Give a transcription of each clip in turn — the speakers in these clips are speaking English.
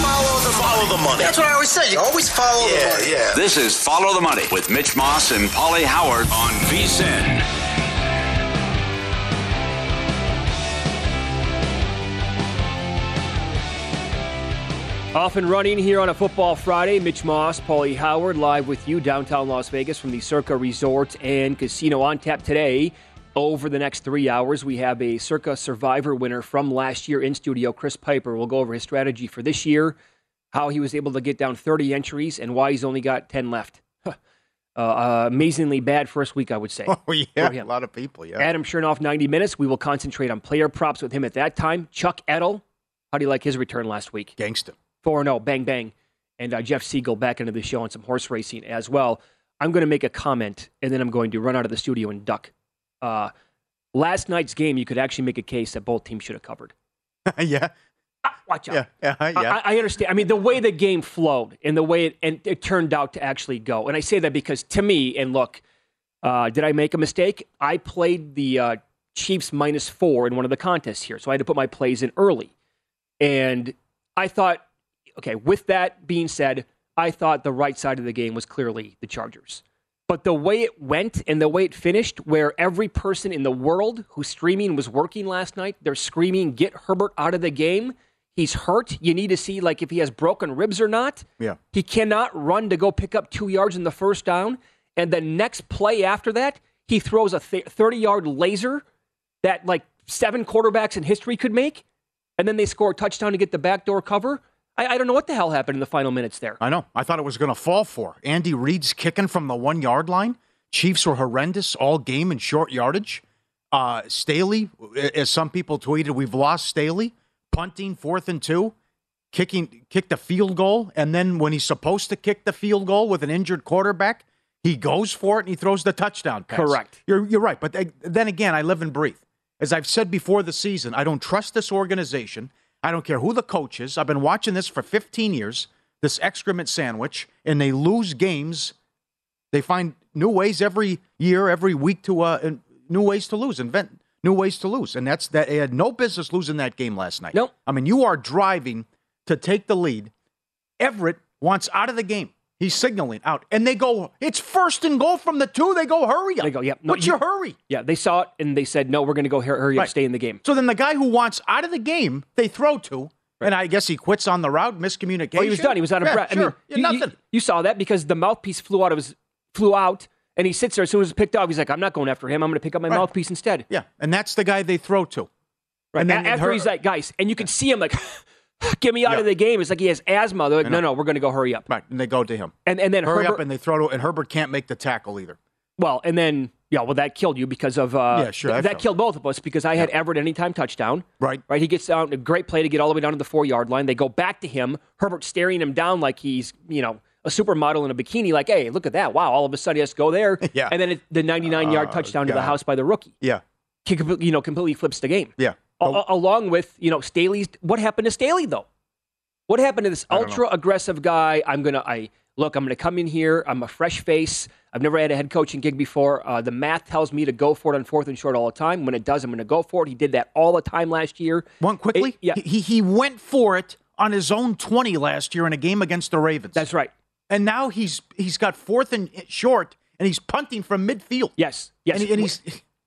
Follow the money. That's what I always say. You always follow the money. yeah. This is Follow the Money with Mitch Moss and Pauly Howard on VSIN. Off and running here on a Football Friday. Mitch Moss, Pauly Howard, live with you downtown Las Vegas from the Circa Resort and Casino on tap today. Over the next three hours, we have a Circa Survivor winner from last year in studio, Chris Piper. We'll go over his strategy for this year, how he was able to get down 30 entries, and why he's only got 10 left. uh, uh, amazingly bad first week, I would say. Oh yeah, a lot of people. Yeah. Adam Chernoff, 90 minutes. We will concentrate on player props with him at that time. Chuck Edel, how do you like his return last week? Gangsta. 4 0, bang, bang. And uh, Jeff Siegel back into the show on some horse racing as well. I'm going to make a comment, and then I'm going to run out of the studio and duck. Uh, last night's game, you could actually make a case that both teams should have covered. yeah. Ah, watch out. Yeah. Yeah. I- Yeah. I, I understand. I mean, the way the game flowed and the way it, and it turned out to actually go. And I say that because to me, and look, uh, did I make a mistake? I played the uh, Chiefs minus four in one of the contests here, so I had to put my plays in early. And I thought, okay, with that being said, I thought the right side of the game was clearly the Chargers. But the way it went and the way it finished, where every person in the world who's streaming was working last night, they're screaming, get Herbert out of the game. He's hurt. You need to see like if he has broken ribs or not. Yeah. He cannot run to go pick up two yards in the first down. And the next play after that, he throws a 30 yard laser that like seven quarterbacks in history could make. And then they score a touchdown to get the backdoor cover. I, I don't know what the hell happened in the final minutes there. I know. I thought it was going to fall for Andy Reid's kicking from the one yard line. Chiefs were horrendous all game in short yardage. Uh, Staley, as some people tweeted, we've lost Staley. Punting fourth and two, kicking kicked a field goal, and then when he's supposed to kick the field goal with an injured quarterback, he goes for it and he throws the touchdown pass. Correct. You're you're right, but then again, I live and breathe. As I've said before the season, I don't trust this organization. I don't care who the coach is. I've been watching this for 15 years, this excrement sandwich, and they lose games. They find new ways every year, every week to uh, new ways to lose, invent new ways to lose, and that's that. They had no business losing that game last night. Nope. I mean, you are driving to take the lead. Everett wants out of the game. He's signaling out, and they go. It's first and goal from the two. They go, hurry up. They go, yep. No, What's you- your hurry? Yeah, they saw it and they said, no, we're going to go hur- hurry up, Right. stay in the game. So then the guy who wants out of the game, they throw to, and I guess he quits on the route, miscommunication. Well, he was done. He was out of Yeah, breath. Sure. I mean, Yeah, you, you- nothing. You, saw that because the mouthpiece flew out of his flew out, and he sits there as soon as it's picked up. He's like, I'm not going after him. I'm going to pick up my Right. mouthpiece instead. yeah, and that's the guy they throw to. Right. And then after he's like, guys, and you can see him like, get me out Yeah. of the game. It's like he has asthma. They're like, no, no, we're going to go hurry up. Right, and they go to him. And and then Hurry Herbert, up, and they throw to, and Herbert can't make the tackle either. well, and then yeah, well, that killed you because of uh, Yeah, sure, th- that killed both of us because I had Everett anytime touchdown. Right. Right. He gets down a great play to get all the way down to the four yard line. They go back to him. Herbert staring him down like he's you know a supermodel in a bikini. Like, hey, look at that! Wow! All of a sudden he has to go there. Yeah. And then it, the 99 yard Oh, touchdown to the house by the rookie. Yeah, He you know completely flips the game. yeah. A- along with you know Staley's. What happened to Staley though? What happened to this ultra aggressive guy? I'm gonna. I look. I'm gonna come in here. I'm a fresh face. I've never had a head coaching gig before. Uh, the math tells me to go for it on fourth and short all the time. When it does, I'm gonna go for it. He did that all the time last year. One quickly. It- yeah, He he went for it on his own twenty last year in a game against the Ravens. that's right. and now he's he's got fourth and short, and he's punting from midfield. Yes, yes. and, he- and he's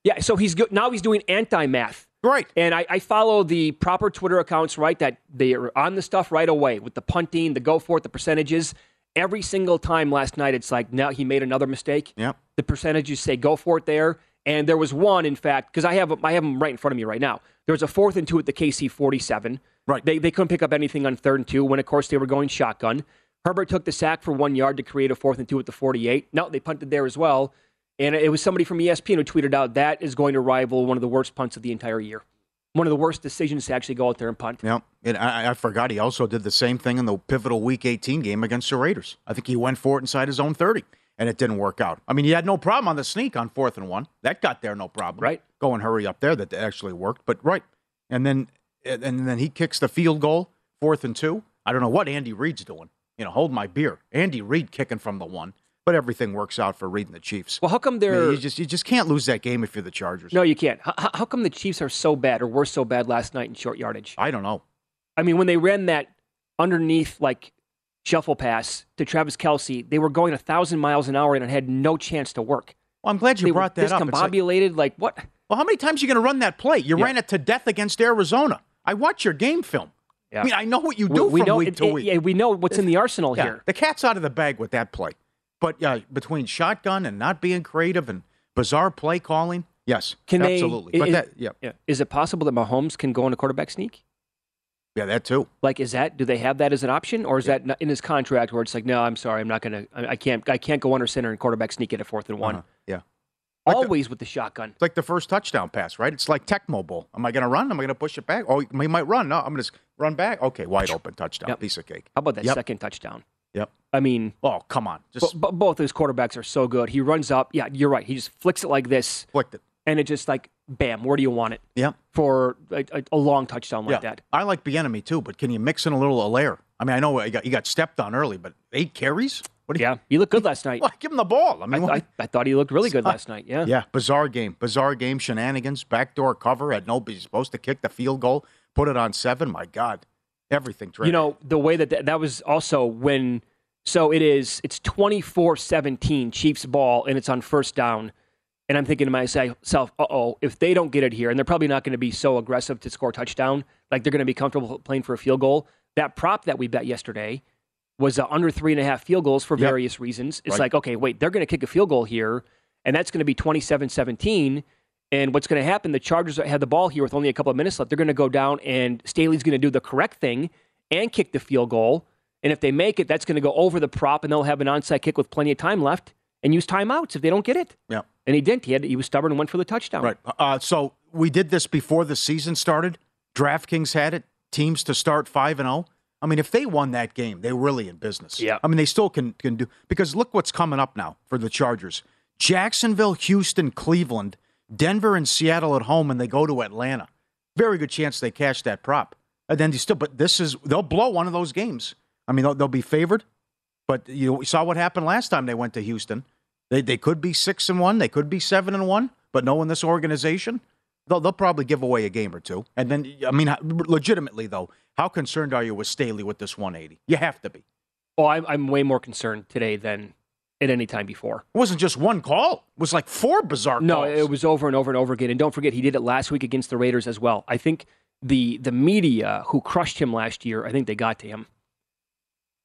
yeah. So he's go- now he's doing anti math. Right. And I, I follow the proper Twitter accounts, right? That they are on the stuff right away with the punting, the go for it, the percentages. Every single time last night, it's like, now he made another mistake. Yep. The percentages say go for it there. And there was one, in fact, because I have I have them right in front of me right now. There was a fourth and two at the KC 47. Right. They, they couldn't pick up anything on third and two when, of course, they were going shotgun. Herbert took the sack for one yard to create a fourth and two at the 48. No, they punted there as well. And it was somebody from ESPN who tweeted out that is going to rival one of the worst punts of the entire year. One of the worst decisions to actually go out there and punt. Yep. And I, I forgot he also did the same thing in the pivotal Week 18 game against the Raiders. I think he went for it inside his own 30, and it didn't work out. I mean, he had no problem on the sneak on fourth and one. That got there, no problem. Right. Go and hurry up there. That actually worked. But right. And then and then he kicks the field goal, fourth and two. I don't know what Andy Reid's doing. You know, hold my beer. Andy Reid kicking from the one, but everything works out for Reid and the Chiefs. Well, how come I mean, they're. you just you just can't lose that game if you're the Chargers. no, you can't. How, how- come the Chiefs are so bad or were so bad last night in short yardage? I don't know. I mean, when they ran that underneath, like, shuffle pass to Travis Kelce, they were going a thousand miles an hour and it had no chance to work. Well, I'm glad you they brought that up. It's like- discombobulated. Like, what? Well, how many times are you going to run that play? You Yeah. ran it to death against Arizona. I watch your game film. Yeah. I mean, I know what you We- do we from know, week it- to it- week. yeah, we know what's in the arsenal Yeah, here. The cat's out of the bag with that play. But yeah, between shotgun and not being creative and bizarre play calling, yes, Can they- absolutely. but is- that, yeah, Yeah. Is it possible that Mahomes can go on a quarterback sneak? yeah, that too. Like, is that do they have that as an option, or is that in his contract where it's like, no, I'm sorry, I'm not gonna, I, I can't, I can't go under center and quarterback sneak at a fourth and one. Uh-huh. Yeah, Like the- Always with the shotgun. it's like the first touchdown pass, right? It's like Tecmo Bowl. Am I going to run? Am I going to push it back? Oh, he might run. No, I'm to run back. Okay, wide open touchdown, Yep. piece of cake. How about that Yep. second touchdown? Yep. I mean, Oh, come on, just bo- bo- both those quarterbacks are so good. He runs up. Yeah, you're right. He just flicks it like this, flicked it. and it just like, bam. Where do you want it Yep. for a, a, a long touchdown like that? I like enemy too, but can you mix in a little Alaire? I mean, I know he got, he got stepped on early, but eight carries? What do you, Yeah, he looked good last night. Well, give him the ball. I I, mean, I, I thought he looked really good last night. Yeah. yeah, bizarre game. Bizarre game. Shenanigans. Backdoor cover. Had nobody supposed to kick the field goal. Put it on seven. My God. Everything. You know, the way that that, that was also when, so it is, it's 24 17 Chiefs ball, and it's on first down. And I'm thinking to myself, uh oh, if they don't get it here, and they're probably not going to be so aggressive to score a touchdown, like they're going to be comfortable playing for a field goal. That prop that we bet yesterday was uh, under three and a half field goals for Yep. various reasons. It's Right. like, okay, wait, they're going to kick a field goal here, and that's going to be 27 17. And what's going to happen? The Chargers have the ball here with only a couple of minutes left. They're going to go down, and Staley's going to do the correct thing and kick the field goal. And if they make it, that's going to go over the prop, and they'll have an onside kick with plenty of time left and use timeouts if they don't get it. yeah. And he didn't. He had he was stubborn and went for the touchdown. Right. Uh, so we did this before the season started. DraftKings had it. Teams to start five and zero. I mean, if they won that game, they're really in business. Yeah. I mean, they still can can do because look what's coming up now for the Chargers: Jacksonville, Houston, Cleveland, Denver, and Seattle at home, and they go to Atlanta. Very good chance they cash that prop. And then you still, but this is they'll blow one of those games. I mean, they'll, they'll be favored, but you saw what happened last time they went to Houston. They they could be six and one, they could be seven and one, but knowing this organization, they'll they'll probably give away a game or two. And then, I mean, legitimately though, how concerned are you with Staley with this 180? You have to be. Oh, I'm I'm way more concerned today than at any time before. It wasn't just one call. It was like four bizarre calls. no, calls. it was over and over and over again. And don't forget, he did it last week against the Raiders as well. I think the the media who crushed him last year, I think they got to him.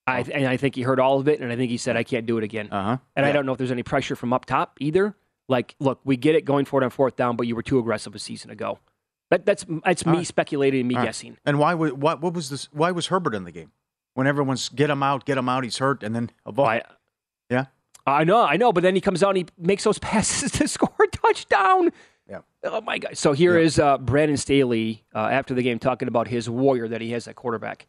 I, and I think he heard all of it, and I think he said, "I can't do it again." Uh-huh. And I don't know if there's any pressure from up top either. Like, look, we get it going for it on fourth down, but you were too aggressive a season ago. That, that's that's me right. speculating and me All right. guessing. And why wa- what what was this? Why was Herbert in the game? When everyone's get him out, get him out, he's hurt, and then a ball. I, yeah, I know, I know, but then he comes out and he makes those passes to score a touchdown. yeah. Oh my god! So here is uh, Brandon Staley uh, after the game talking about his warrior that he has at quarterback.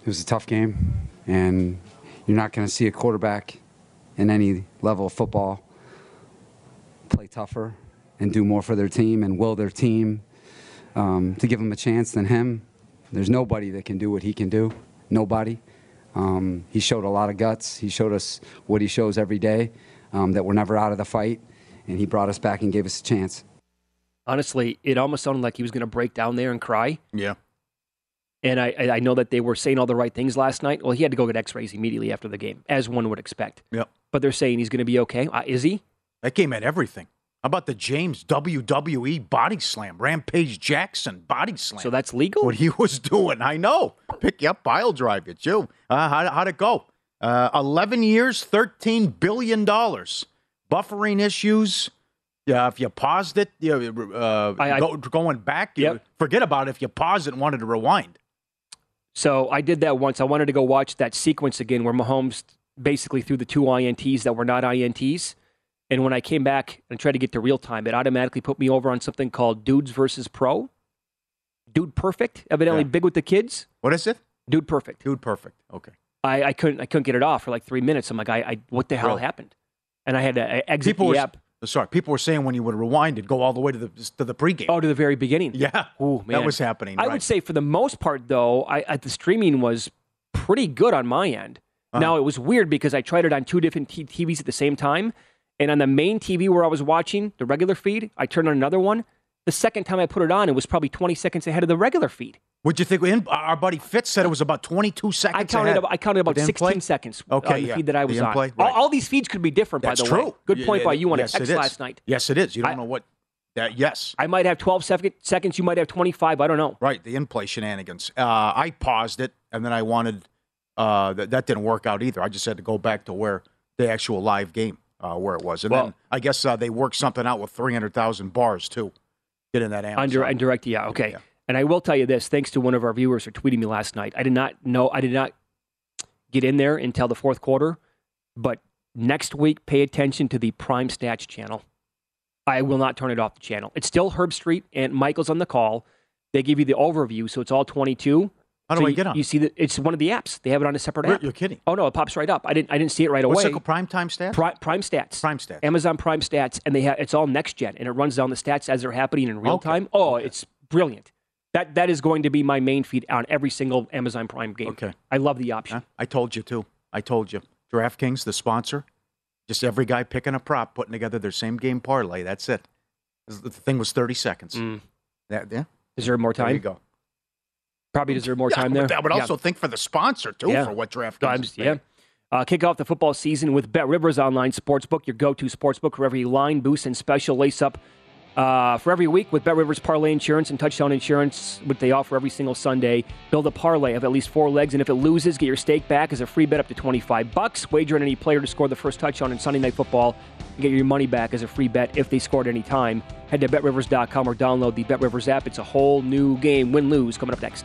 It was a tough game, and you're not going to see a quarterback in any level of football play tougher and do more for their team and will their team um, to give them a chance than him. There's nobody that can do what he can do. Nobody. Um, he showed a lot of guts. He showed us what he shows every day um, that we're never out of the fight, and he brought us back and gave us a chance. Honestly, it almost sounded like he was going to break down there and cry. Yeah. And I, I I know that they were saying all the right things last night. Well, he had to go get X-rays immediately after the game, as one would expect. Yep. But they're saying he's going to be okay. Uh, is he? That game had everything. How about the James WWE body slam? Rampage Jackson body slam. So that's legal. what he was doing. I know. Pick you up, pile drive you too. Uh, how, how'd it go? Uh, 11 years, $13 billion. Buffering issues. Yeah, if you paused it, you know, uh, I- I- go, going back, you Yep. forget about it if you paused it and wanted to rewind. So I did that once. I wanted to go watch that sequence again where Mahomes basically threw the two INTs that were not INTs. And when I came back and tried to get to real time, it automatically put me over on something called Dudes versus Pro. Dude Perfect, evidently Yeah. big with the kids. What is it? Dude Perfect. Dude, perfect. Okay. I, I couldn't I couldn't get it off for like three minutes. I'm like, I, I what the hell Really? happened? And I had to exit People the were, app. sorry, people were saying when you would rewind it, go all the way to the to the pregame. Oh, to the very beginning. yeah. Ooh, man. That was happening. I right. would say for the most part, though, I, I the streaming was pretty good on my end. Uh-huh. Now it was weird because I tried it on two different t- TVs at the same time, and on the main TV where I was watching the regular feed, I turned on another one. The second time I put it on, it was probably 20 seconds ahead of the regular feed. What'd you think? In, our buddy Fitz said it was about 22 seconds I counted. ahead. About, I counted about 16 in-play? seconds Okay, on the yeah. feed that I was on. All, right. all these feeds could be different, That's by the true. way. Good Yeah, point yeah, by you on yes, a text last night. Yes, it is. You don't I- know what. That yes, I might have 12 sec- seconds. You might have 25. I don't know. right. The in-play shenanigans. Uh, I paused it, and then I wanted. Uh, that that didn't work out either. I just had to go back to where the actual live game, uh, where it was, and Well- then I guess uh, they worked something out with 300,000 bars too. Get in that Amazon. On, dir- on direct, yeah, okay. Yeah. And I will tell you this: thanks to one of our viewers for tweeting me last night. I did not know. I did not get in there until the fourth quarter. But next week, pay attention to the Prime Stats channel. I will not turn it off the channel. It's still Herbstreit and Michaels on the call. They give you the overview, so it's all twenty-two. How do So I you, get on? You see that it's one of the apps. They have it on a separate app. You're kidding. Oh no, it pops right up. I didn't. I didn't see it right What's away. it called? Prime time stats. Prime, Prime Stats. Prime Stats. Amazon Prime Stats, and they have it's all next gen, and it runs down the stats as they're happening in real Okay. time. Oh, it's brilliant. That that is going to be my main feed on every single Amazon Prime game. Okay. I love the option. Huh? I told you too. I told you. DraftKings, the sponsor, just every guy picking a prop, putting together their same game parlay. That's it. The thing was 30 seconds. Mm. That, yeah. Deserve more There you time. go. Probably deserve more Yeah, time there. I would Yeah. also think for the sponsor too Yeah. for what is yeah. Uh, kick off the football season with Bet Rivers Online Sportsbook, your go-to sportsbook for every line, boost, and special lace-up uh, for every week with Bet Rivers Parlay Insurance and Touchdown Insurance, what they offer every single Sunday. Build a parlay of at least four legs, and if it loses, get your stake back as a free bet up to 25 bucks. Wager on any player to score the first touchdown in Sunday Night Football and get your money back as a free bet if they scored any time. Head to BetRivers.com or download the Bet Rivers app. It's a whole new game. Win-lose coming up next.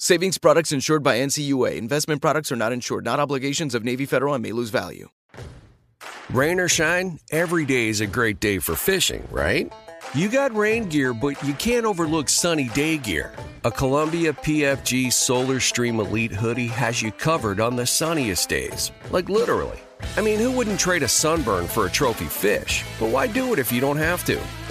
Savings products insured by NCUA. Investment products are not insured, not obligations of Navy Federal and may lose value. Rain or shine, every day is a great day for fishing, right? You got rain gear, but you can't overlook sunny day gear. A Columbia PFG Solar Stream Elite hoodie has you covered on the sunniest days. Like literally. I mean, who wouldn't trade a sunburn for a trophy fish? But why do it if you don't have to?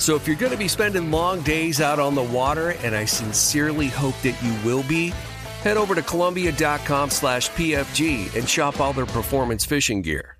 So if you're going to be spending long days out on the water, and I sincerely hope that you will be, head over to Columbia.com slash PFG and shop all their performance fishing gear.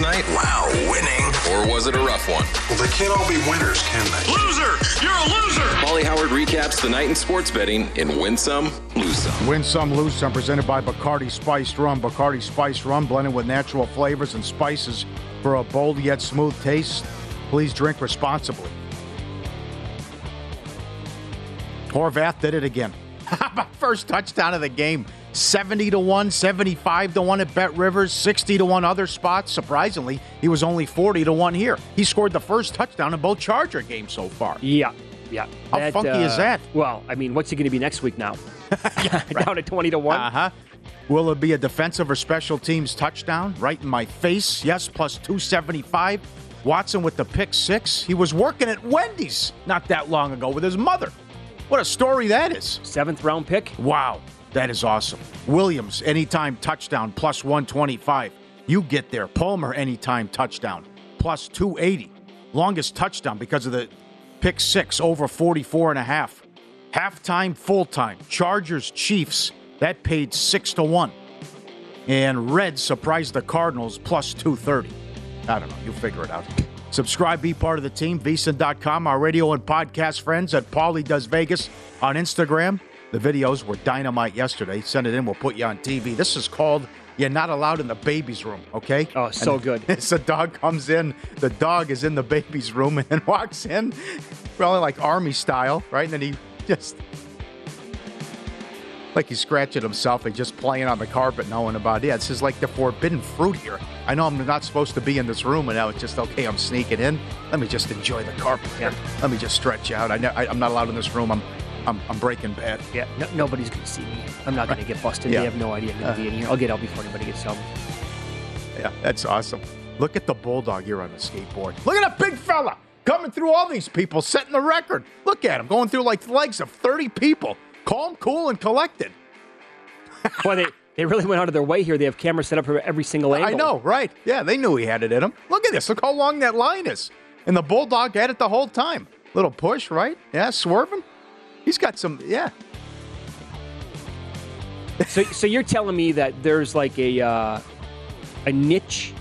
Last night? Wow, winning. Or was it a rough one? Well, they can't all be winners, can they? Loser! You're a loser! Pauly Howard recaps the night in sports betting in Win Some, Lose Some. Win some, lose some. Presented by Bacardi Spiced Rum. Bacardi Spiced Rum, blended with natural flavors and spices for a bold yet smooth taste. Please drink responsibly. Horvath did it again. First touchdown of the game. 70 to 1, 75 to 1 at Bet Rivers, 60 to 1 other spots. Surprisingly, he was only 40 to 1 here. He scored the first touchdown in both Charger games so far. Yeah, yeah. How funky is that? Well, I mean, what's he going to be next week now? Down at 20 to 1? Uh huh. Will it be a defensive or special teams touchdown? Right in my face. Yes, plus 275. Watson with the pick six. He was working at Wendy's not that long ago with his mother. What a story that is. Seventh round pick? Wow, that is awesome. Williams, anytime touchdown, plus 125. You get there. Palmer, anytime touchdown, plus 280. Longest touchdown because of the pick six, over 44 and a half. Halftime, full time. Chargers, Chiefs, that paid 6 to 1. And Reds surprised the Cardinals, plus 230. I don't know. You figure it out. Subscribe, be part of the team. VSiN.com, our radio and podcast friends at Paulie Does Vegas on Instagram. The videos were dynamite yesterday. Send it in, we'll put you on TV. This is called You're Not Allowed in the Baby's Room, okay? Oh, so And good. As the dog comes in, the dog is in the baby's room and then walks in, probably like army style, right? And then he just like he's scratching himself and just playing on the carpet, knowing about it. Yeah, this is like the forbidden fruit here. I know I'm not supposed to be in this room, and now it's just okay. I'm sneaking in. Let me just enjoy the carpet here. Let me just stretch out. I, I'm not allowed in this room. I'm, I'm, I'm breaking bad. Yeah, no, nobody's going to see me. I'm not going to get busted. Yeah. They have no idea I'm going to be in here. I'll get out before anybody gets home. Yeah, that's awesome. Look at the bulldog here on the skateboard. Look at that big fella coming through all these people, setting the record. Look at him going through like the legs of 30 people. Calm, cool, and collected. Boy, they, they really went out of their way here. They have cameras set up for every single angle. I know, right? Yeah, they knew he had it in him. Look at this. Look how long that line is. And the bulldog had it the whole time. Little push, right? Yeah, swerving. He's got some, yeah. So, so you're telling me that there's like a uh, a niche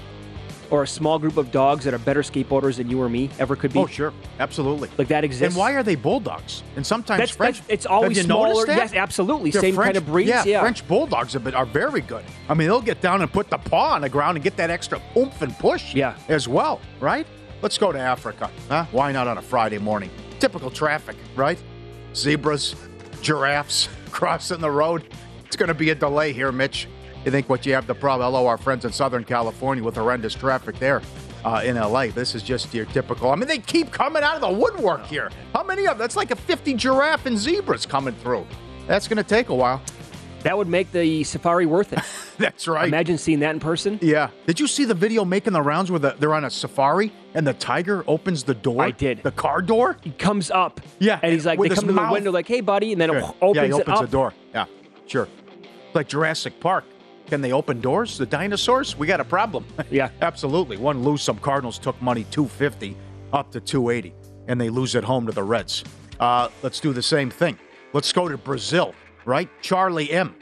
or a small group of dogs that are better skateboarders than you or me ever could be? Oh, sure. Absolutely. Like that exists. And why are they bulldogs? And sometimes That's- French. that's- it's always smaller. that? Yes, absolutely. They're Same French- kind of breeds, Yeah, yeah. French bulldogs are, are very good. I mean, they'll get down and put the paw on the ground and get that extra oomph and push. Yeah. As well, right? Let's go to Africa. Huh? Why not on a Friday morning? Typical traffic, right? Zebras, giraffes crossing the road. It's going to be a delay here, Mitch. You think what you have the problem? Hello, our friends in Southern California with horrendous traffic there uh, in LA. This is just your typical. I mean, they keep coming out of the woodwork here. How many of them? That's like a 50 giraffe and zebras coming through. That's going to take a while. That would make the safari worth it. That's right. Imagine seeing that in person. Yeah. Did you see the video making the rounds where the, they're on a safari and the tiger opens the door? I did. The car door? He comes up. Yeah, And he's like, with they come to the window like, hey, buddy. And then Sure. it opens, yeah, he opens the door. Yeah, sure. Like Jurassic Park. Can they open doors? The dinosaurs? We got a problem. Yeah. Absolutely. One lose. Some Cardinals took money 250 up to 280, and they lose at home to the Reds. Uh, let's do the same thing. Let's go to Brazil, right? Charlie M.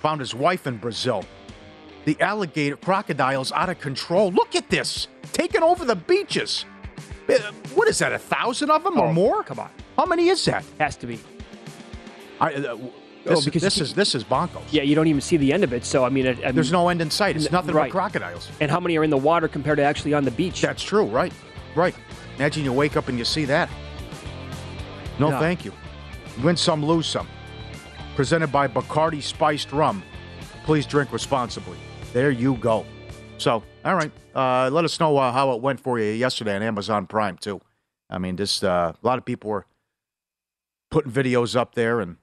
found his wife in Brazil. The alligator crocodile's out of control. Look at this, taking over the beaches. Uh, What is that? A thousand of them or Oh, more? come on. How many is that? Has to be. I, uh, w- Oh, because this is this is bonkos. Yeah, you don't even see the end of it. So, I mean, I, I mean There's no end in sight. It's nothing right. but crocodiles. and how many are in the water compared to actually on the beach? That's true, right? Right. Imagine you wake up and you see that. No, No. thank you. Win some, lose some. Presented by Bacardi Spiced Rum. Please drink responsibly. There you go. So, all right. Uh, let us know uh, how it went for you yesterday on Amazon Prime too. I mean, just uh, a lot of people were putting videos up there, and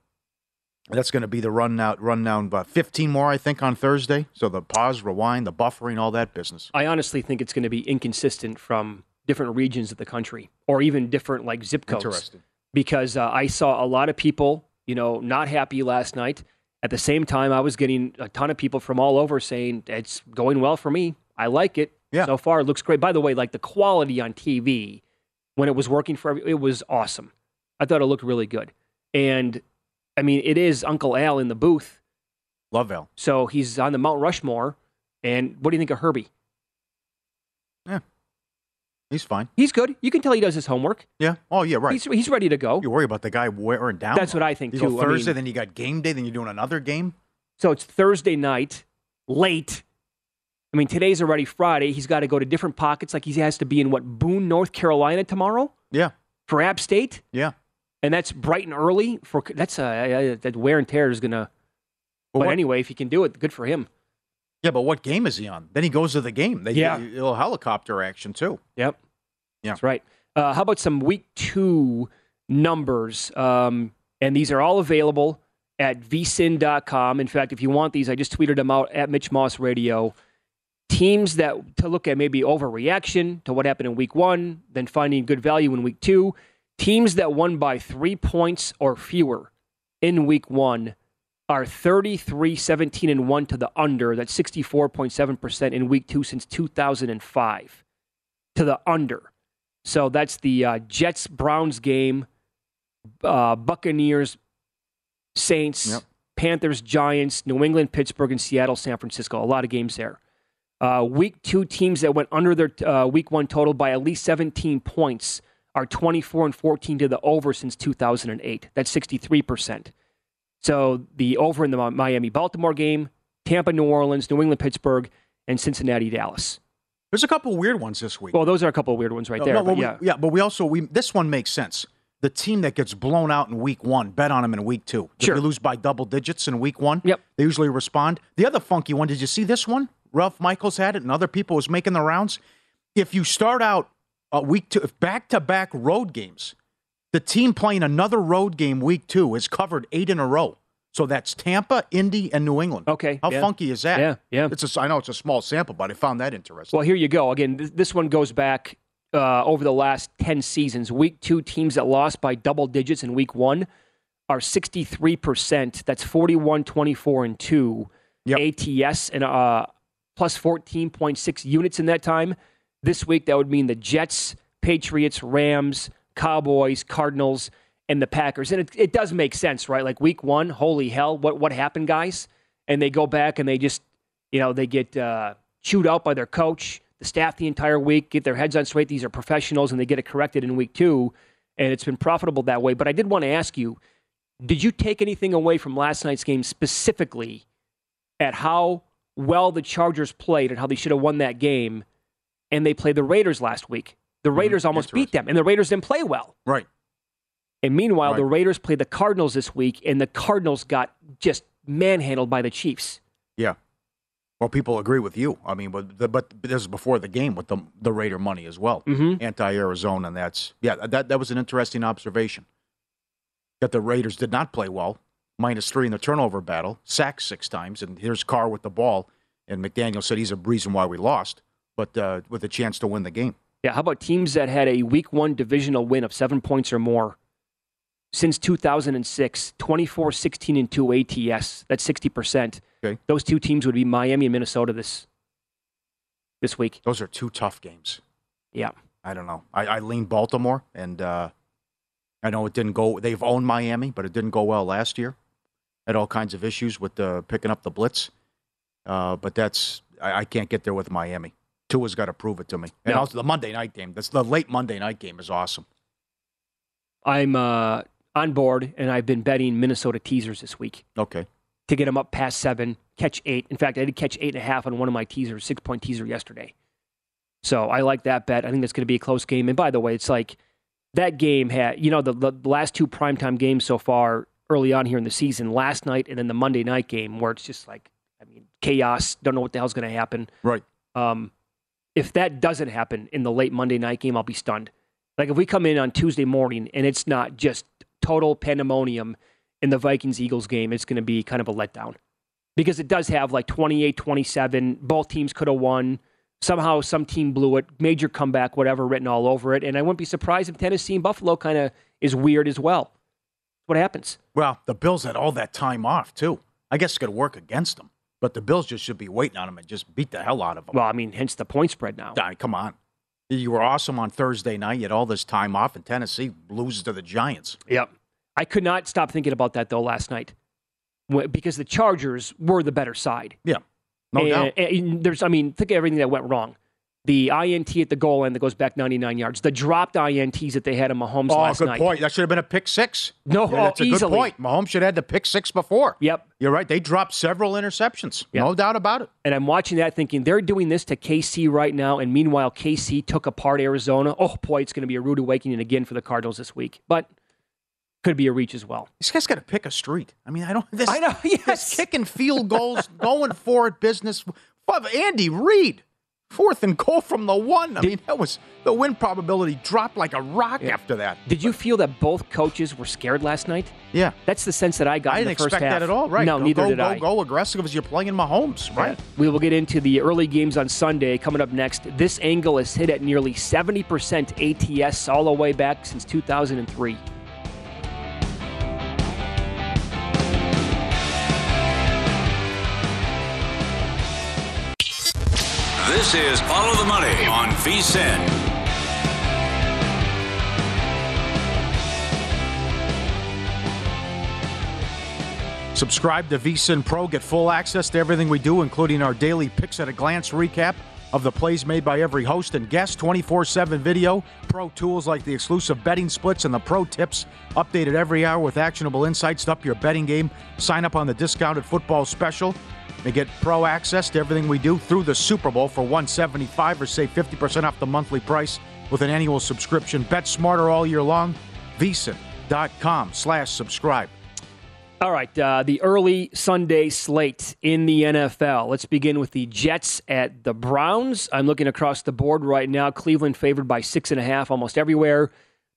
that's going to be the run out, run down. Uh, Fifteen more, I think, on Thursday. So the pause, rewind, the buffering, all that business. I honestly think it's going to be inconsistent from different regions of the country or even different like zip codes. Interesting. Because uh, I saw a lot of people, you know, not happy last night. At the same time, I was getting a ton of people from all over saying it's going well for me. I like it. Yeah. So far, it looks great. By the way, like the quality on TV when it was working for every, it was awesome. I thought it looked really good. And I mean, it is Uncle Al in the booth. Love Al. So he's on the Mount Rushmore. And what do you think of Herbie? He's fine. He's good. You can tell he does his homework. Yeah. Oh, yeah. Right. He's, he's ready to go. You worry about the guy wearing down. That's what I think, you too. Go I Thursday, mean- then you got game day, then you're doing another game. So it's Thursday night, late. I mean, today's already Friday. He's got to go to different pockets. Like he has to be in what Boone, North Carolina tomorrow Yeah. for App State, Yeah. and that's bright and early. For that's uh, uh, that wear and tear is gonna. Well, but what- anyway, if he can do it, good for him. Yeah, but what game is he on? Then he goes to the game. They Yeah. a little helicopter action too. Yep. Yeah. That's right. Uh, how about some week two numbers? Um, and these are all available at vsin.com. In fact, if you want these, I just tweeted them out at Mitch Moss Radio. Teams that to look at maybe overreaction to what happened in week one, then finding good value in week two. Teams that won by three points or fewer in week one are 33, 17, and 1 to the under. That's 64.7% in week two since 2005 to the under. So that's the uh, Jets Browns game, uh, Buccaneers, Saints, Yep. Panthers, Giants, New England, Pittsburgh, and Seattle, San Francisco. A lot of games there. Uh, week two teams that went under their uh, week one total by at least 17 points are 24 and 14 to the over since 2008. That's 63%. So the over in the Miami Baltimore game, Tampa, New Orleans, New England, Pittsburgh, and Cincinnati, Dallas. There's a couple weird ones this week. Well, those are a couple of weird ones right No, there. no, but well, yeah. we, yeah, but we also we this one makes sense. the team that gets blown out in week one, bet on them in week two. Sure. If you lose by double digits in week one, Yep. they usually respond. The other funky one, did you see this one? Ralph Michaels had it, and other people was making the rounds. If you start out a week two, if back to back road games, the team playing another road game week two has covered eight in a row. So that's Tampa, Indy, and New England. Okay, How yeah. funky is that? Yeah, yeah. It's a, I know it's a small sample, but I found that interesting. Well, here you go. Again, th- this one goes back uh, over the last 10 seasons. Week two teams that lost by double digits in week one are 63%. That's 41, 24, and 2 ATS and uh, plus 14.6 units in that time. This week, that would mean the Jets, Patriots, Rams, Cowboys, Cardinals, and the Packers. And it, it does make sense, right? Like week one, holy hell, what, what happened, guys? And they go back and they just, you know, they get uh, chewed out by their coach, the staff the entire week, get their heads on straight. These are professionals, and they get it corrected in week two. And it's been profitable that way. But I did want to ask you did you take anything away from last night's game specifically at how well the Chargers played and how they should have won that game? And they played the Raiders last week. The Raiders almost beat them, and the Raiders didn't play well. Right. And meanwhile, Right. the Raiders played the Cardinals this week, and the Cardinals got just manhandled by the Chiefs. Yeah. Well, people agree with you. I mean, but the, but this is before the game with the the Raider money as well. Mhm. Anti Arizona, and that's yeah. That that was an interesting observation. That the Raiders did not play well, minus three in the turnover battle, sacked six times, and here's Carr with the ball. And McDaniel said he's a reason why we lost, but uh, with a chance to win the game. Yeah, how about teams that had a week one divisional win of seven points or more since 2006, 24, 16, and 2 ATS? That's 60%. Okay. Those two teams would be Miami and Minnesota this this week. Those are two tough games. Yeah. I don't know. I, I lean Baltimore, and uh, I know it didn't go. They've owned Miami, but it didn't go well last year. Had all kinds of issues with uh, picking up the blitz. Uh, but that's I, I can't get there with Miami. Tua's got to prove it to me. And No. also the Monday night game. That's the late Monday night game is awesome. I'm uh, on board, and I've been betting Minnesota teasers this week Okay. to get them up past seven, catch eight. In fact, I did catch eight and a half on one of my teasers, six point teaser yesterday. So I like that bet. I think that's going to be a close game. And by the way, it's like that game had, you know, the, the last two primetime games so far early on here in the season, last night and then the Monday night game, where it's just like, I mean, chaos. Don't know what the hell's going to happen. Right. Um, if that doesn't happen in the late Monday night game, I'll be stunned. Like if we come in on Tuesday morning and it's not just total pandemonium in the Vikings Eagles game, it's going to be kind of a letdown because it does have like 28 27. Both teams could have won. Somehow some team blew it, major comeback, whatever, written all over it. And I wouldn't be surprised if Tennessee and Buffalo kind of is weird as well. What happens? Well, the Bills had all that time off too. I guess it could work against them, but the Bills just should be waiting on them and just beat the hell out of them. Well, I mean, hence the point spread now. I mean, come on. You were awesome on Thursday night. You had all this time off, and Tennessee loses to the Giants. Yep. I could not stop thinking about that though last night because the Chargers were the better side. Yeah, no and, doubt. and there's, I mean, think of everything that went wrong. The INT at the goal line that goes back 99 yards. The dropped INTs that they had in Mahomes Oh, last good point. That should have been a pick six. No, Yeah, that's a easily. good point. Mahomes should have had the pick six before. Yep. You're right. They dropped several interceptions. Yep. No doubt about it. And I'm watching that thinking they're doing this to KC right now. And meanwhile, KC took apart Arizona. Oh, boy, it's going to be a rude awakening again for the Cardinals this week. But could be a reach as well. This guy's got to pick a street. I mean, I don't. This, I know, This yes. kicking field goals, going for it business. Andy Reid, fourth and goal from the one. I mean, that was the win probability dropped like a rock after that. Did you feel that both coaches were scared last night? Yeah. That's the sense that I got I in didn't the first expect half. that at all. Right? No, go, neither go, did go, I. Go aggressive as you're playing in Mahomes. Right. We will get into the early games on Sunday coming up next. This angle is hit at nearly 70% ATS all the way back since 2003. Is Follow the Money on VSIN. Subscribe to VSIN Pro. Get full access to everything we do, including our daily picks at a glance recap of the plays made by every host and guest, 24 7 video, pro tools like the exclusive betting splits and the pro tips, updated every hour with actionable insights to up your betting game. Sign up on the discounted football special and get pro access to everything we do through the Super Bowl for 175 or save 50% off the monthly price with an annual subscription. Bet smarter all year long. vsin.com slash subscribe. All right, uh, the early Sunday slate in the NFL. Let's begin with the Jets at the Browns. I'm looking across the board right now. Cleveland favored by six and a half almost everywhere.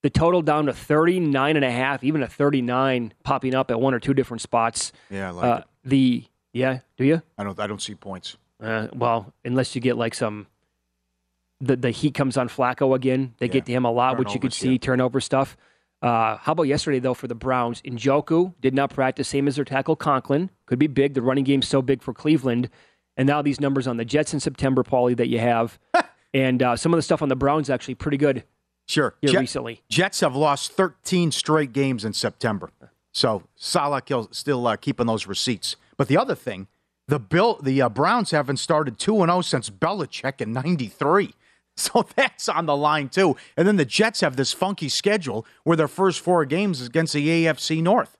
The total down to 39 and a half, even a 39 popping up at one or two different spots. Yeah, I like Uh, it. the yeah, do you? I don't. I don't see points. Uh, well, unless you get like some, the the heat comes on Flacco again. They get to him a lot, which you could see yeah. turnover stuff. Uh, how about yesterday though for the Browns? Njoku did not practice, same as their tackle Conklin. Could be big. The running game's so big for Cleveland, and now these numbers on the Jets in September, Paulie, that you have, and uh, some of the stuff on the Browns actually pretty good. Sure. Jet- recently. Jets have lost 13 straight games in September. So Salah still uh, keeping those receipts. But the other thing, the Bill, the uh, Browns haven't started 2 0 since Belichick in 93. So that's on the line, too. And then the Jets have this funky schedule where their first four games is against the AFC North.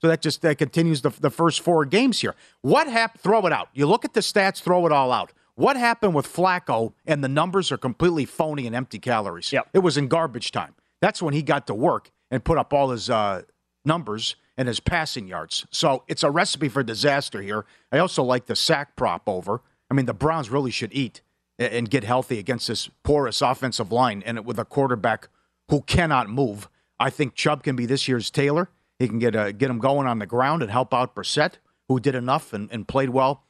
So that just that continues the, the first four games here. What happened? Throw it out. You look at the stats, throw it all out. What happened with Flacco? And the numbers are completely phony and empty calories. Yep. It was in garbage time. That's when he got to work and put up all his uh, numbers and his passing yards. So it's a recipe for disaster here. I also like the sack prop over. I mean, the Browns really should eat and get healthy against this porous offensive line and with a quarterback who cannot move. I think Chubb can be this year's Taylor. He can get uh, get him going on the ground and help out Brissett, who did enough and, and played well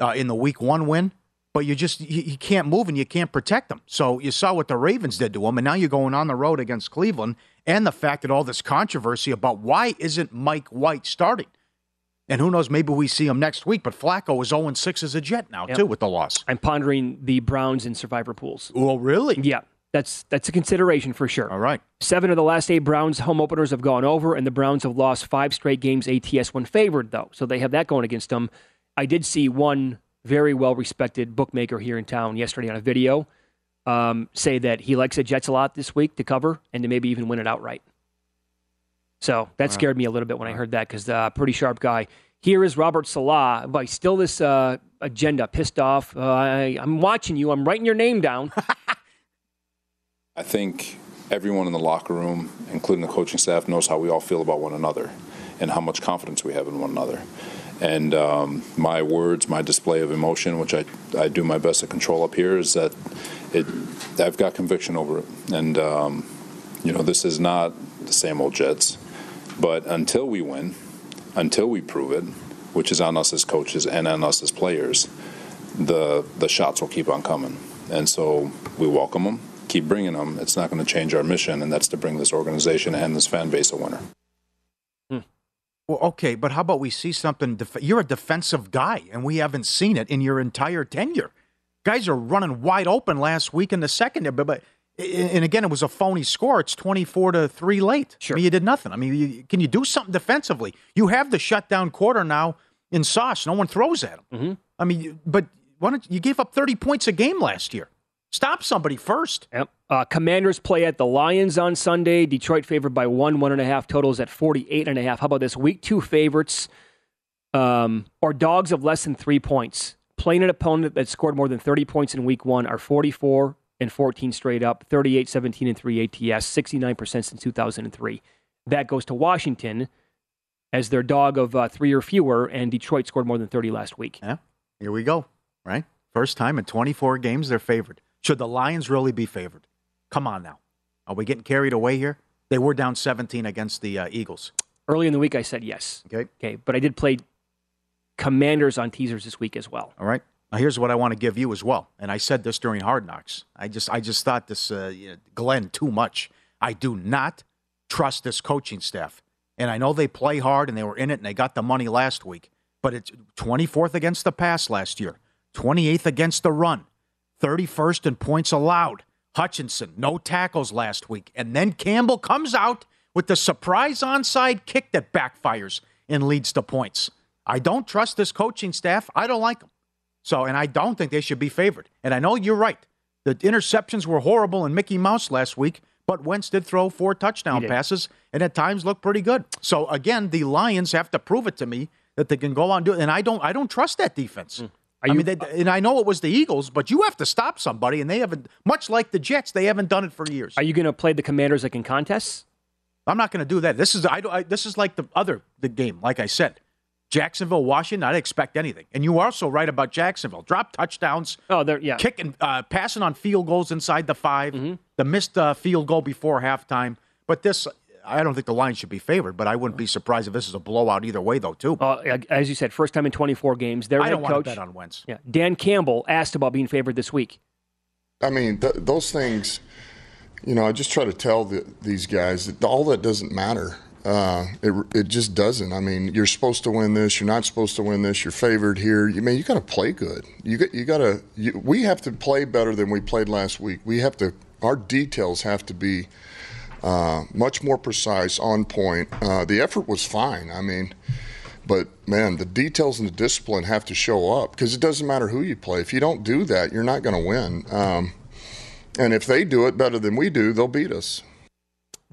uh, in the Week One win. But you just you, you can't move and you can't protect him. So you saw what the Ravens did to him, and now you're going on the road against Cleveland, and the fact that all this controversy about why isn't Mike White starting. And who knows, maybe we see him next week. But Flacco is 0 6 as a Jet now, Yep. too, with the loss. I'm pondering the Browns in survivor pools. Well, really? Yeah, that's that's a consideration for sure. All right. Seven of the last eight Browns home openers have gone over, and the Browns have lost five straight games ATS when favored, though. So they have that going against them. I did see one very well respected bookmaker here in town yesterday on a video um, say that he likes the Jets a lot this week to cover and to maybe even win it outright. So that scared me a little bit when I heard that because uh, pretty sharp guy. Here is Robert Saleh. But still, this uh, agenda pissed off. Uh, I, I'm watching you. I'm writing your name down. I think everyone in the locker room, including the coaching staff, knows how we all feel about one another and how much confidence we have in one another. And um, my words, my display of emotion, which I, I do my best to control up here, is that it, I've got conviction over it. And, um, you know, this is not the same old Jets. But until we win, until we prove it, which is on us as coaches and on us as players, the the shots will keep on coming. And so we welcome them, keep bringing them. It's not going to change our mission, and that's to bring this organization and this fan base a winner. Well, okay, but how about we see something? Def- you're a defensive guy, and we haven't seen it in your entire tenure. Guys are running wide open last week in the second, but, but and again, it was a phony score. It's twenty-four to three late. Sure, I mean, you did nothing. I mean, you, can you do something defensively? You have the shutdown quarter now in Sauce. No one throws at him. Mm-hmm. I mean, but why don't you gave up thirty points a game last year? Stop somebody first. Yep. Uh, Commanders play at the Lions on Sunday. Detroit favored by one, one and a half. Totals at 48 and a half. How about this? Week two favorites um, or dogs of less than three points. Playing an opponent that scored more than 30 points in week one are 44 and 14 straight up, 38, 17, and 3 ATS, 69% since 2003. That goes to Washington as their dog of uh, three or fewer, and Detroit scored more than 30 last week. Yeah, here we go. Right, first time in 24 games they're favored. Should the Lions really be favored? Come on now, are we getting carried away here? They were down 17 against the uh, Eagles. Early in the week, I said yes. Okay. Okay, but I did play Commanders on teasers this week as well. All right. Now here's what I want to give you as well, and I said this during Hard Knocks. I just I just thought this uh, you know, Glenn too much. I do not trust this coaching staff, and I know they play hard and they were in it and they got the money last week, but it's 24th against the pass last year, 28th against the run, 31st in points allowed. Hutchinson no tackles last week, and then Campbell comes out with the surprise onside kick that backfires and leads to points. I don't trust this coaching staff. I don't like them. So, and I don't think they should be favored. And I know you're right. The interceptions were horrible in Mickey Mouse last week, but Wentz did throw four touchdown passes and at times looked pretty good. So again, the Lions have to prove it to me that they can go on and do it. And I don't I don't trust that defense. Mm. I you- mean, they, and I know it was the Eagles, but you have to stop somebody, and they haven't. Much like the Jets, they haven't done it for years. Are you going to play the Commanders like in contests? I'm not going to do that. This is I, I, this is like the other the game. Like I said, Jacksonville, Washington. I'd expect anything. And you are also right about Jacksonville. Drop touchdowns. Oh, they're yeah. Kicking, uh, passing on field goals inside the 5 Mm-hmm. The missed uh, field goal before halftime. But this, I don't think the line should be favored. But I wouldn't be surprised if this is a blowout either way, though. Too. Uh, as you said, first time in 24 games. Their I head don't want coach, to bet on Wentz. yeah, Dan Campbell asked about being favored this week. I mean, th- those things, you know, I just try to tell the, these guys that all that doesn't matter. Uh, it, it just doesn't. I mean, you're supposed to win this. You're not supposed to win this. You're favored here. You mean you got to play good. You got you got to. We have to play better than we played last week. We have to. Our details have to be uh, much more precise, on point. Uh, the effort was fine. I mean, but man, the details and the discipline have to show up because it doesn't matter who you play. If you don't do that, you're not going to win. Um, and if they do it better than we do, they'll beat us.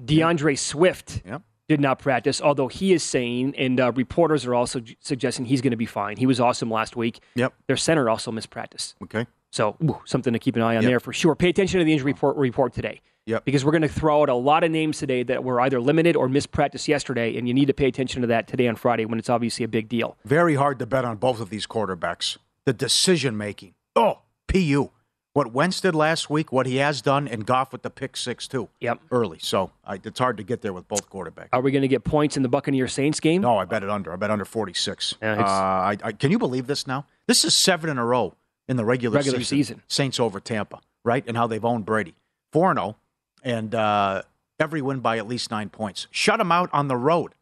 DeAndre Swift Yep. Did not practice, although he is saying, and uh, reporters are also suggesting he's going to be fine. He was awesome last week. Yep. Their center also missed practice. Okay. So ooh, something to keep an eye on Yep. there for sure. Pay attention to the injury report, report today. Yep. Because we're going to throw out a lot of names today that were either limited or missed practice yesterday, and you need to pay attention to that today on Friday when it's obviously a big deal. Very hard to bet on both of these quarterbacks. The decision making. Oh, pu. What Wentz did last week, what he has done, and Goff with the pick six too. Yep. Early, so I, it's hard to get there with both quarterbacks. Are we going to get points in the Buccaneer Saints game? No, I bet it under. I bet under forty six. Yeah, uh, I, I, can you believe this now? This is seven in a row in the regular, Regular season. Saints over Tampa, right? And how they've owned Brady four and zero, and uh, every win by at least nine points. Shut them out on the road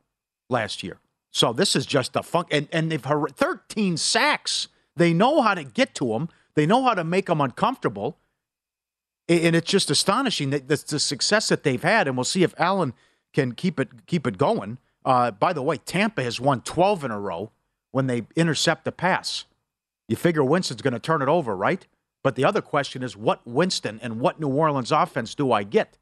last year. So this is just a funk, and and they've thirteen sacks. They know how to get to them. They know how to make them uncomfortable. And it's just astonishing that the success that they've had, and we'll see if Allen can keep it keep it going. Uh, by the way, Tampa has won 12 in a row when they intercept the pass. You figure Winston's going to turn it over, right? But the other question is, what Winston and what New Orleans offense do I get?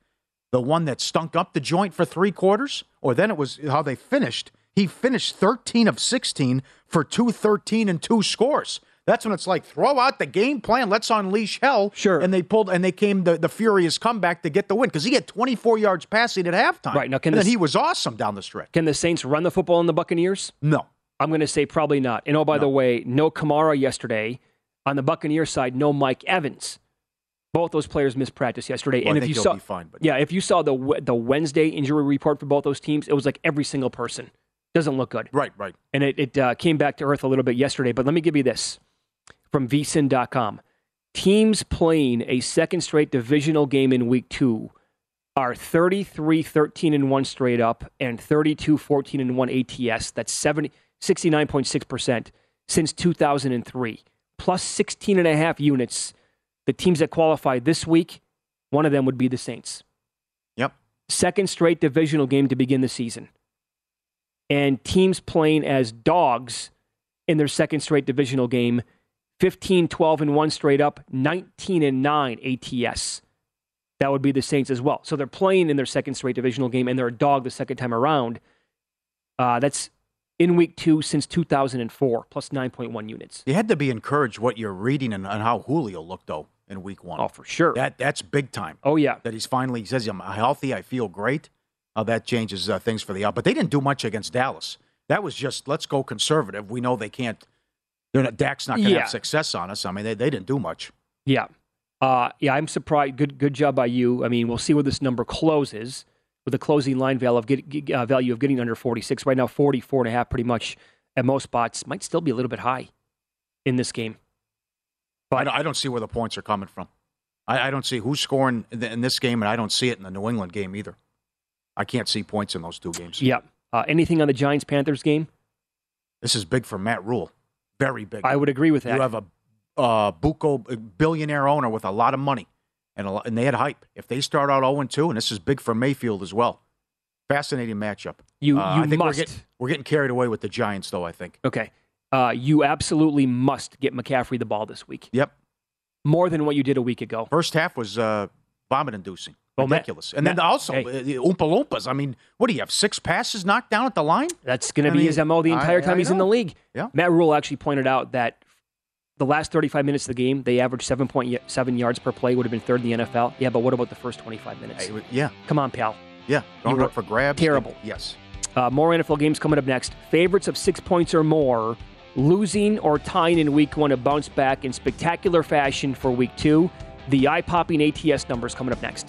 The one that stunk up the joint for three quarters, or then it was how they finished. He finished 13 of 16 for 213 and two scores. That's when it's like throw out the game plan. Let's unleash hell. Sure. And they pulled and they came the, the furious comeback to get the win because he had 24 yards passing at halftime. Right, now can and then he was awesome down the stretch. Can the Saints run the football in the Buccaneers? No. I'm going to say probably not. And oh, by the way, no Kamara yesterday. On the Buccaneer side, no Mike Evans. Both those players missed practice yesterday. Well, and if you saw, fine, yeah, if you saw the the Wednesday injury report for both those teams, it was like every single person doesn't look good. Right, right. And it, it uh, came back to earth a little bit yesterday. But let me give you this from vsin.com. Teams playing a second straight divisional game in week two are 33 13 and 1 straight up and 32 14 and 1 ATS. That's 70, 69.6% since 2003, plus 16 and a half units. The teams that qualify this week, one of them would be the Saints. Yep. Second straight divisional game to begin the season. And teams playing as dogs in their second straight divisional game 15 12 and 1 straight up, 19 and 9 ATS. That would be the Saints as well. So they're playing in their second straight divisional game and they're a dog the second time around. Uh, that's in week two since 2004, plus 9.1 units. You had to be encouraged what you're reading and, and how Julio looked though in week one. Oh, for sure. That that's big time. Oh, yeah. That he's finally he says I'm healthy. I feel great. Uh, that changes uh, things for the out. But they didn't do much against Dallas. That was just let's go conservative. We know they can't. They're not. Dak's not going to Yeah. have success on us. I mean, they, they didn't do much. Yeah. Uh, yeah, I'm surprised. Good, good job by you. I mean, we'll see where this number closes with a closing line value of, get, uh, value of getting under 46. Right now, 44 and a half pretty much at most spots. Might still be a little bit high in this game. But I don't, I don't see where the points are coming from. I, I don't see who's scoring in, the- in this game, and I don't see it in the New England game either. I can't see points in those two games. Yeah. Uh, anything on the Giants Panthers game? This is big for Matt Rhule. Very big. I would agree with that. You have a uh, a billionaire owner with a lot of money, and a lot, and they had hype. If they start out 0 2, and this is big for Mayfield as well. Fascinating matchup. You- Uh, you I think must. We're getting, we're getting carried away with the Giants, though. I think. Okay. Uh, you absolutely must get McCaffrey the ball this week. Yep. More than what you did a week ago. First half was uh, vomit inducing. Well, Matt- and then Matt- also, hey. the Oompa Loompas. I mean, what do you have? Six passes knocked down at the line? That's going to be mean, his MO the entire I- time I he's in the league. Yeah. Matt Rhule actually pointed out that the last 35 minutes of the game, they averaged 7.7 yards per play, would have been third in the NFL. Yeah, but what about the first 25 minutes? Yeah. Come on, pal. Yeah, up for grabs. terrible. Yes. Uh, more NFL games coming up next. Favorites of six points or more, losing or tying in week one to bounce back in spectacular fashion for week two. The eye popping ATS numbers coming up next.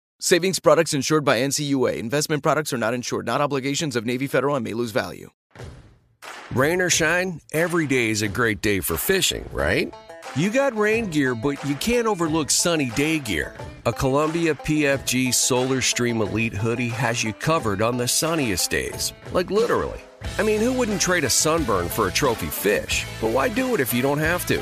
Savings products insured by NCUA. Investment products are not insured, not obligations of Navy Federal and may lose value. Rain or shine, every day is a great day for fishing, right? You got rain gear, but you can't overlook sunny day gear. A Columbia PFG Solar Stream Elite hoodie has you covered on the sunniest days. Like literally. I mean, who wouldn't trade a sunburn for a trophy fish? But why do it if you don't have to?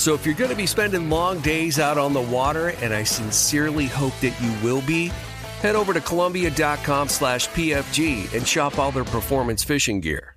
So if you're going to be spending long days out on the water, and I sincerely hope that you will be, head over to Columbia.com slash PFG and shop all their performance fishing gear.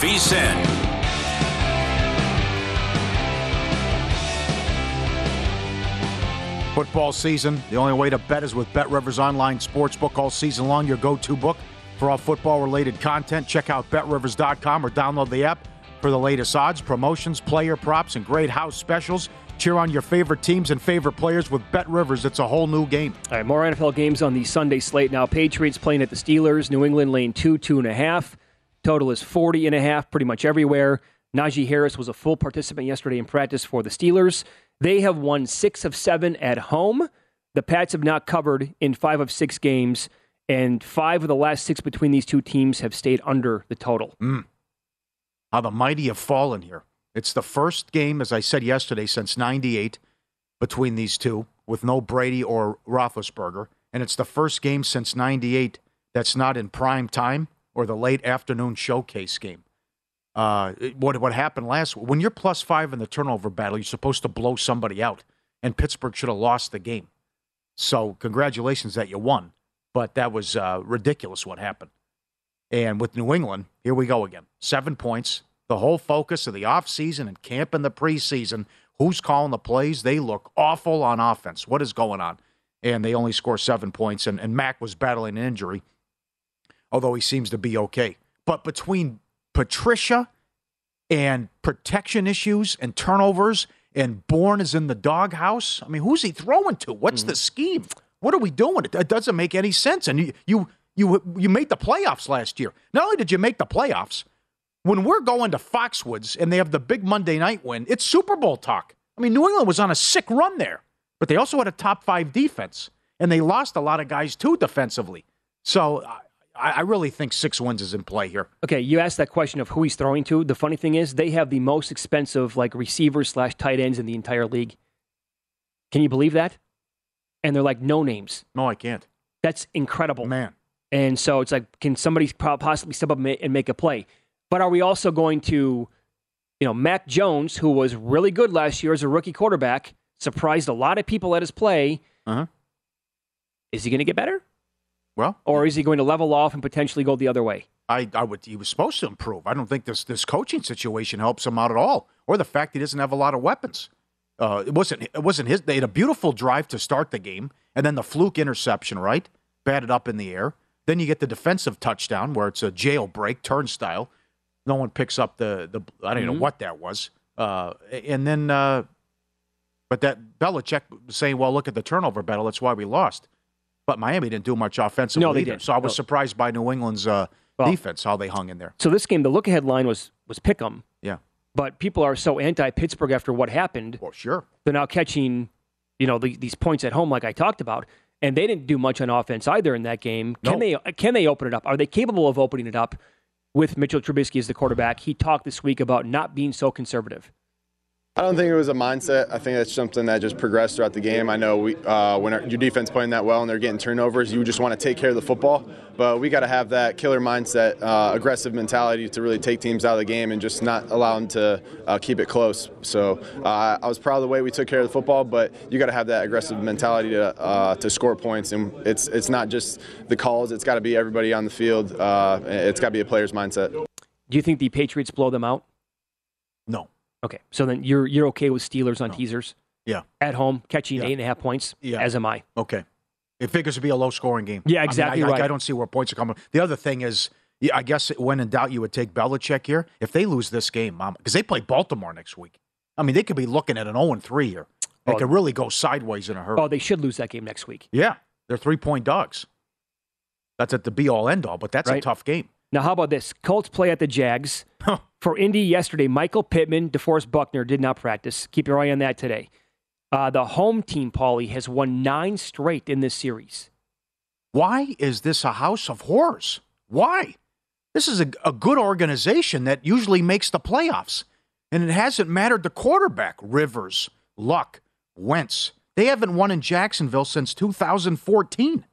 Money on VSIN. Football season. The only way to bet is with Bet Rivers Online Sportsbook all season long. Your go-to book for all football-related content. Check out BetRivers.com or download the app for the latest odds, promotions, player props, and great house specials. Cheer on your favorite teams and favorite players with Bet Rivers. It's a whole new game. All right, more NFL games on the Sunday slate now. Patriots playing at the Steelers. New England lane two, two and a half. Total is 40 and a half pretty much everywhere. Najee Harris was a full participant yesterday in practice for the Steelers. They have won six of seven at home. The Pats have not covered in five of six games, and five of the last six between these two teams have stayed under the total. Mm. How the mighty have fallen here. It's the first game, as I said yesterday, since 98 between these two with no Brady or Roethlisberger. And it's the first game since 98 that's not in prime time or the late afternoon showcase game. Uh, what, what happened last when you're plus five in the turnover battle, you're supposed to blow somebody out. And Pittsburgh should have lost the game. So, congratulations that you won. But that was uh, ridiculous what happened. And with New England, here we go again. Seven points. The whole focus of the offseason and camp in the preseason. Who's calling the plays? They look awful on offense. What is going on? and they only score seven points. And, and Mac was battling an injury, although he seems to be okay. But between Patricia and protection issues and turnovers, and Bourne is in the doghouse. I mean, who's he throwing to? What's the mm. scheme? What are we doing? It, it doesn't make any sense. And you, you you you made the playoffs last year. Not only did you make the playoffs, when we're going to Foxwoods and they have the big Monday night win, it's Super Bowl talk. I mean, New England was on a sick run there, but they also had a top five defense, and they lost a lot of guys too defensively. So uh, I, I really think six wins is in play here. Okay, you asked that question of who he's throwing to. The funny thing is, they have the most expensive like receivers slash tight ends in the entire league. Can you believe that? And they're like no names. No, I can't. That's incredible, man. And so it's like, can somebody possibly step up and make a play? But are we also going to, you know, Mac Jones, who was really good last year as a rookie quarterback, surprised a lot of people at his play. Uh-huh. Is he going to get better? Well, or is he going to level off and potentially go the other way? I, I would. He was supposed to improve. I don't think this this coaching situation helps him out at all, or the fact he doesn't have a lot of weapons. Uh, it wasn't. It wasn't his. They had a beautiful drive to start the game, and then the fluke interception, right, batted up in the air. Then you get the defensive touchdown where it's a jailbreak turnstile. No one picks up the the. I don't mm-hmm. know what that was. Uh, and then, uh, but that Belichick saying, "Well, look at the turnover battle. That's why we lost." But Miami didn't do much offensively no, they either. Didn't. So I was no. surprised by New England's uh, well, defense how they hung in there. So this game, the look ahead line was was pick 'em. Yeah. But people are so anti Pittsburgh after what happened. Well, sure. They're now catching, you know, the, these points at home, like I talked about, and they didn't do much on offense either in that game. Can they? Can they open it up? Are they capable of opening it up with Mitchell Trubisky as the quarterback? He talked this week about not being so conservative. I don't think it was a mindset. I think that's something that just progressed throughout the game. I know we, uh, when our, your defense playing that well and they're getting turnovers, you just want to take care of the football. But we got to have that killer mindset, uh, aggressive mentality to really take teams out of the game and just not allow them to uh, keep it close. So uh, I was proud of the way we took care of the football, but you got to have that aggressive mentality to uh, to score points. And it's it's not just the calls; it's got to be everybody on the field. Uh, it's got to be a player's mindset. Do you think the Patriots blow them out? No. Okay, so then you're you're okay with Steelers on no. teasers? Yeah. At home, catching yeah. eight and a half points. Yeah. As am I. Okay. It figures to be a low scoring game. Yeah, exactly I, mean, I, right. I, I, don't see where points are coming. The other thing is, I guess when in doubt, you would take Belichick here. If they lose this game, um, mom, because they play Baltimore next week. I mean, they could be looking at an 0 3 here. They oh, could really go sideways in a hurry. Oh, they should lose that game next week. Yeah. They're three point dogs. That's at the be all end all, but that's right. a tough game. Now, how about this? Colts play at the Jags. For Indy yesterday, Michael Pittman, DeForest Buckner did not practice. Keep your eye on that today. Uh, the home team, Pauly, has won nine straight in this series. Why is this a house of horrors? Why? This is a, a good organization that usually makes the playoffs, and it hasn't mattered the quarterback. Rivers, Luck, Wentz. They haven't won in Jacksonville since 2014.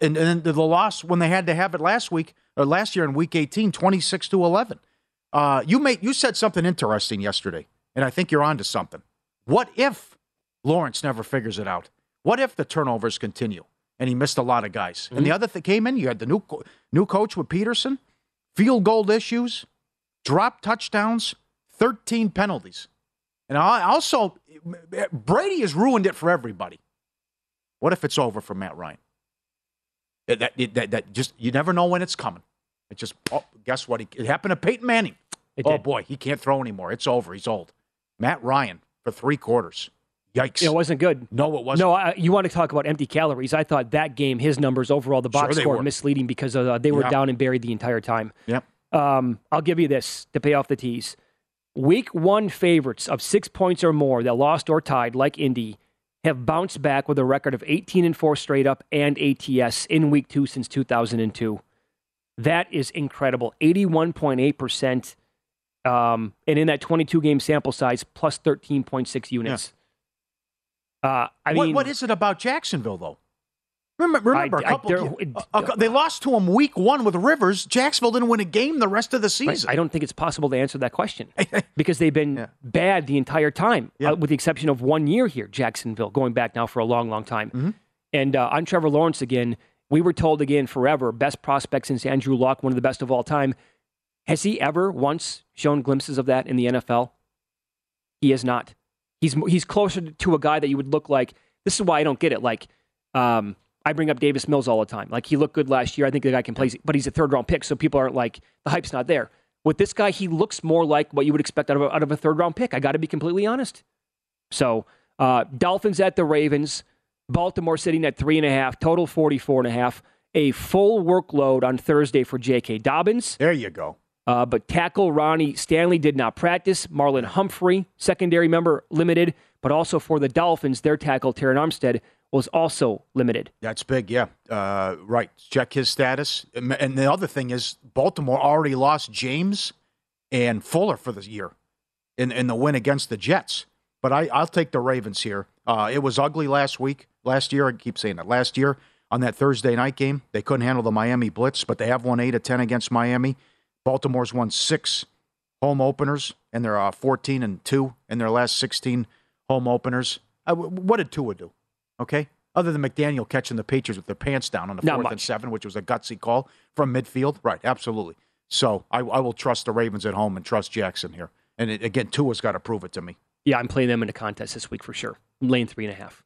And, and the loss when they had to have it last week or last year in week 18, 26 to 11. Uh, you made you said something interesting yesterday, and I think you're onto something. What if Lawrence never figures it out? What if the turnovers continue and he missed a lot of guys? Mm-hmm. And the other thing came in, you had the new new coach with Pederson, field goal issues, drop touchdowns, 13 penalties. And I also Brady has ruined it for everybody. What if it's over for Matt Ryan? That, that, that, just you never know when it's coming. It just oh, guess what? it happened to Peyton Manning. It oh did. boy, he can't throw anymore. It's over. He's old. Matt Ryan for three quarters. Yikes! It wasn't good. No, it wasn't. No, I, you want to talk about empty calories? I thought that game, his numbers overall, the box sure score were. misleading because uh, they were Yep. down and buried the entire time. Yep. Um, I'll give you this to pay off the tease. Week one favorites of six points or more that lost or tied, like Indy, have bounced back with a record of 18 and four straight up and ATS in week two since 2002. That is incredible. 81.8%. Um, and in that 22 game sample size, plus 13.6 units. Uh, I what, mean, what is it about Jacksonville though? Remember, remember I- a couple. there- a- a- they lost to him week one with Rivers. Jacksonville didn't win a game the rest of the Right. season. I don't think it's possible to answer that question because they've been bad the entire time, uh, with the exception of one year here, Jacksonville, going back now for a long, long time. Mm-hmm. And uh, on Trevor Lawrence again, we were told again forever, best prospect since Andrew Luck, one of the best of all time. Has he ever once shown glimpses of that in the NFL? He has not. He's he's closer to a guy that you would look like. This is why I don't get it. Like Um, I bring up Davis Mills all the time. Like he looked good last year. I think the guy can play, but he's a third round pick, so people aren't like the hype's not there. With this guy, he looks more like what you would expect out of a, out of a third round pick. I got to be completely honest. So uh, Dolphins at the Ravens, Baltimore sitting at three and a half, total 44 and a half. A full workload on Thursday for J.K. Dobbins. There you go. Uh, but tackle Ronnie Stanley did not practice. Marlon Humphrey, secondary member, limited. But also for the Dolphins, their tackle, Terron Armstead, was also limited. That's big, yeah. Uh, right. Check his status. And the other thing is, Baltimore already lost James and Fuller for the year in, in the win against the Jets. But I, I'll take the Ravens here. Uh, it was ugly last week, last year. I keep saying that. Last year on that Thursday night game, they couldn't handle the Miami Blitz, but they have won 8 of 10 against Miami. Baltimore's won six home openers, and they're uh, 14 and 2 in their last 16 home openers. Uh, what did Tua do? Okay. Other than McDaniel catching the Patriots with their pants down on the Not fourth much. and seven, which was a gutsy call from midfield. Right. Absolutely. So I, I will trust the Ravens at home and trust Jackson here. And it, again, Tua's got to prove it to me. Yeah, I'm playing them in a contest this week for sure. I'm laying three and a half.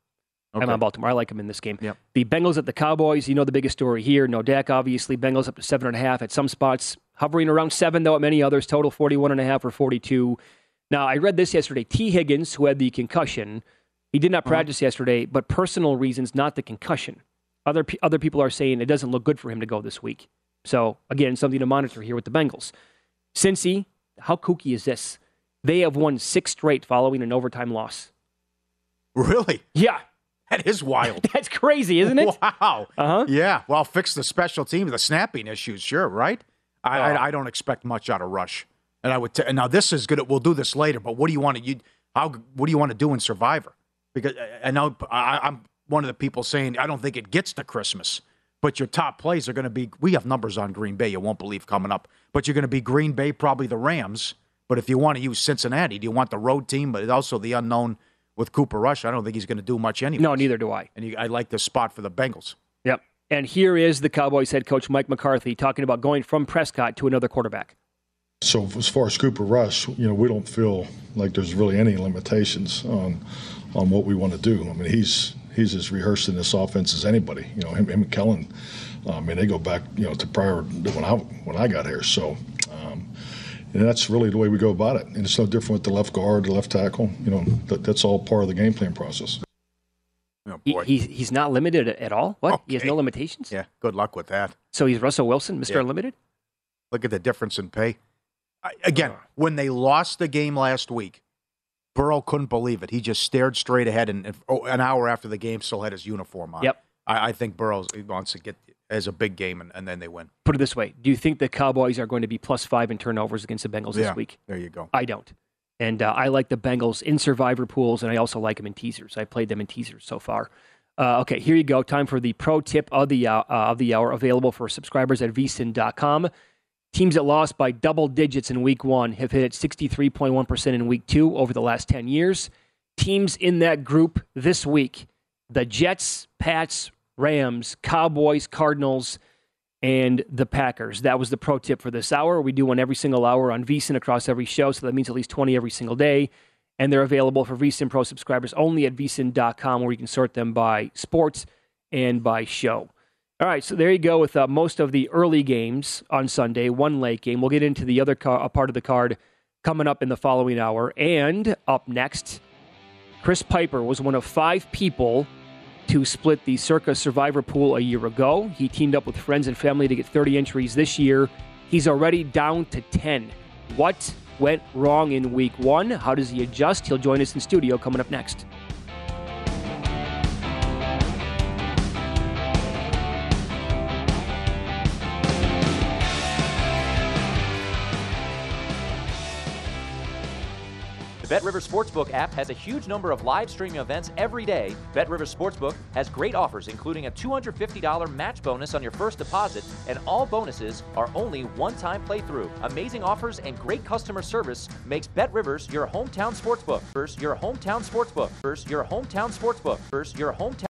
I'm on Baltimore. I like them in this game. Yep. The Bengals at the Cowboys. You know the biggest story here. No Dak, obviously. Bengals up to seven and a half at some spots, hovering around seven though at many others. Total 41 and a half or 42. Now I read this yesterday. Tee Higgins, who had the concussion, he did not Uh-huh. practice yesterday, but personal reasons, not the concussion. Other other people are saying it doesn't look good for him to go this week. So again, something to monitor here with the Bengals. Cincy, how kooky is this? They have won six straight following an overtime loss. Really? Yeah. That is wild. That's crazy, isn't it? Wow. Uh-huh. Yeah. Well, fix the special team, the snapping issues, sure, right? I, Oh. I, I don't expect much out of Rush. And I would t- now this is good. We'll do this later, but what do you want to you how what do you want to do in Survivor? Because uh, uh, I know I, I'm one of the people saying I don't think it gets to Christmas, but your top plays are going to be. We have numbers on Green Bay you won't believe coming up, but you're going to be Green Bay, probably the Rams. But if you want to use Cincinnati, do you want the road team? But also the unknown with Cooper Rush. I don't think he's going to do much anyway. No, neither do I. And you, I like the spot for the Bengals. And here is the Cowboys head coach Mike McCarthy talking about going from Prescott to another quarterback. So as far as Cooper Rush, you know, we don't feel like there's really any limitations on on what we want to do. I mean, he's he's as rehearsed in this offense as anybody. You know, him, him and Kellen. I mean, they go back, you know, to prior when I when I got here. So, um, and that's really the way we go about it. And it's no different with the left guard, the left tackle. You know, that, that's all part of the game plan process. Oh, he, he's, he's not limited at all? What? He has no limitations? Yeah, good luck with that. So he's Russell Wilson, Mr. Yeah. Unlimited? Look at the difference in pay. I, again, uh. when they lost the game last week, Burrow couldn't believe it. He just stared straight ahead, and, and oh, an hour after the game, still had his uniform on. Yep. I, I think Burrow wants to get as a big game, and, and then they win. Put it this way Do you think the Cowboys are going to be plus five in turnovers against the Bengals Yeah, this week? There you go. I don't. And uh, I like the Bengals in survivor pools, and I also like them in teasers. I played them in teasers so far. Uh, okay, here you go. Time for the pro tip of the uh, uh, of the hour, available for subscribers at vsin.com. Teams that lost by double digits in week one have hit at 63.1% in week two over the last 10 years. Teams in that group this week the Jets, Pats, Rams, Cowboys, Cardinals, and the Packers. That was the pro tip for this hour. We do one every single hour on VSIN across every show, so that means at least 20 every single day. And they're available for VSIN Pro subscribers only at vsin.com, where you can sort them by sports and by show. All right, so there you go with uh, most of the early games on Sunday, one late game. We'll get into the other car, uh, part of the card coming up in the following hour. And up next, Chris Piper was one of five people to split the Circa Survivor Pool a year ago. He teamed up with friends and family to get 30 entries this year. He's already down to 10. What went wrong in week one? How does he adjust? He'll join us in studio coming up next. The Bet Rivers Sportsbook app has a huge number of live streaming events every day. Bet Rivers Sportsbook has great offers, including a $250 match bonus on your first deposit, and all bonuses are only one-time playthrough. Amazing offers and great customer service makes Bet Rivers your hometown sportsbook. Rivers, Your hometown sportsbook. Rivers, Your hometown sportsbook. Rivers, Your hometown.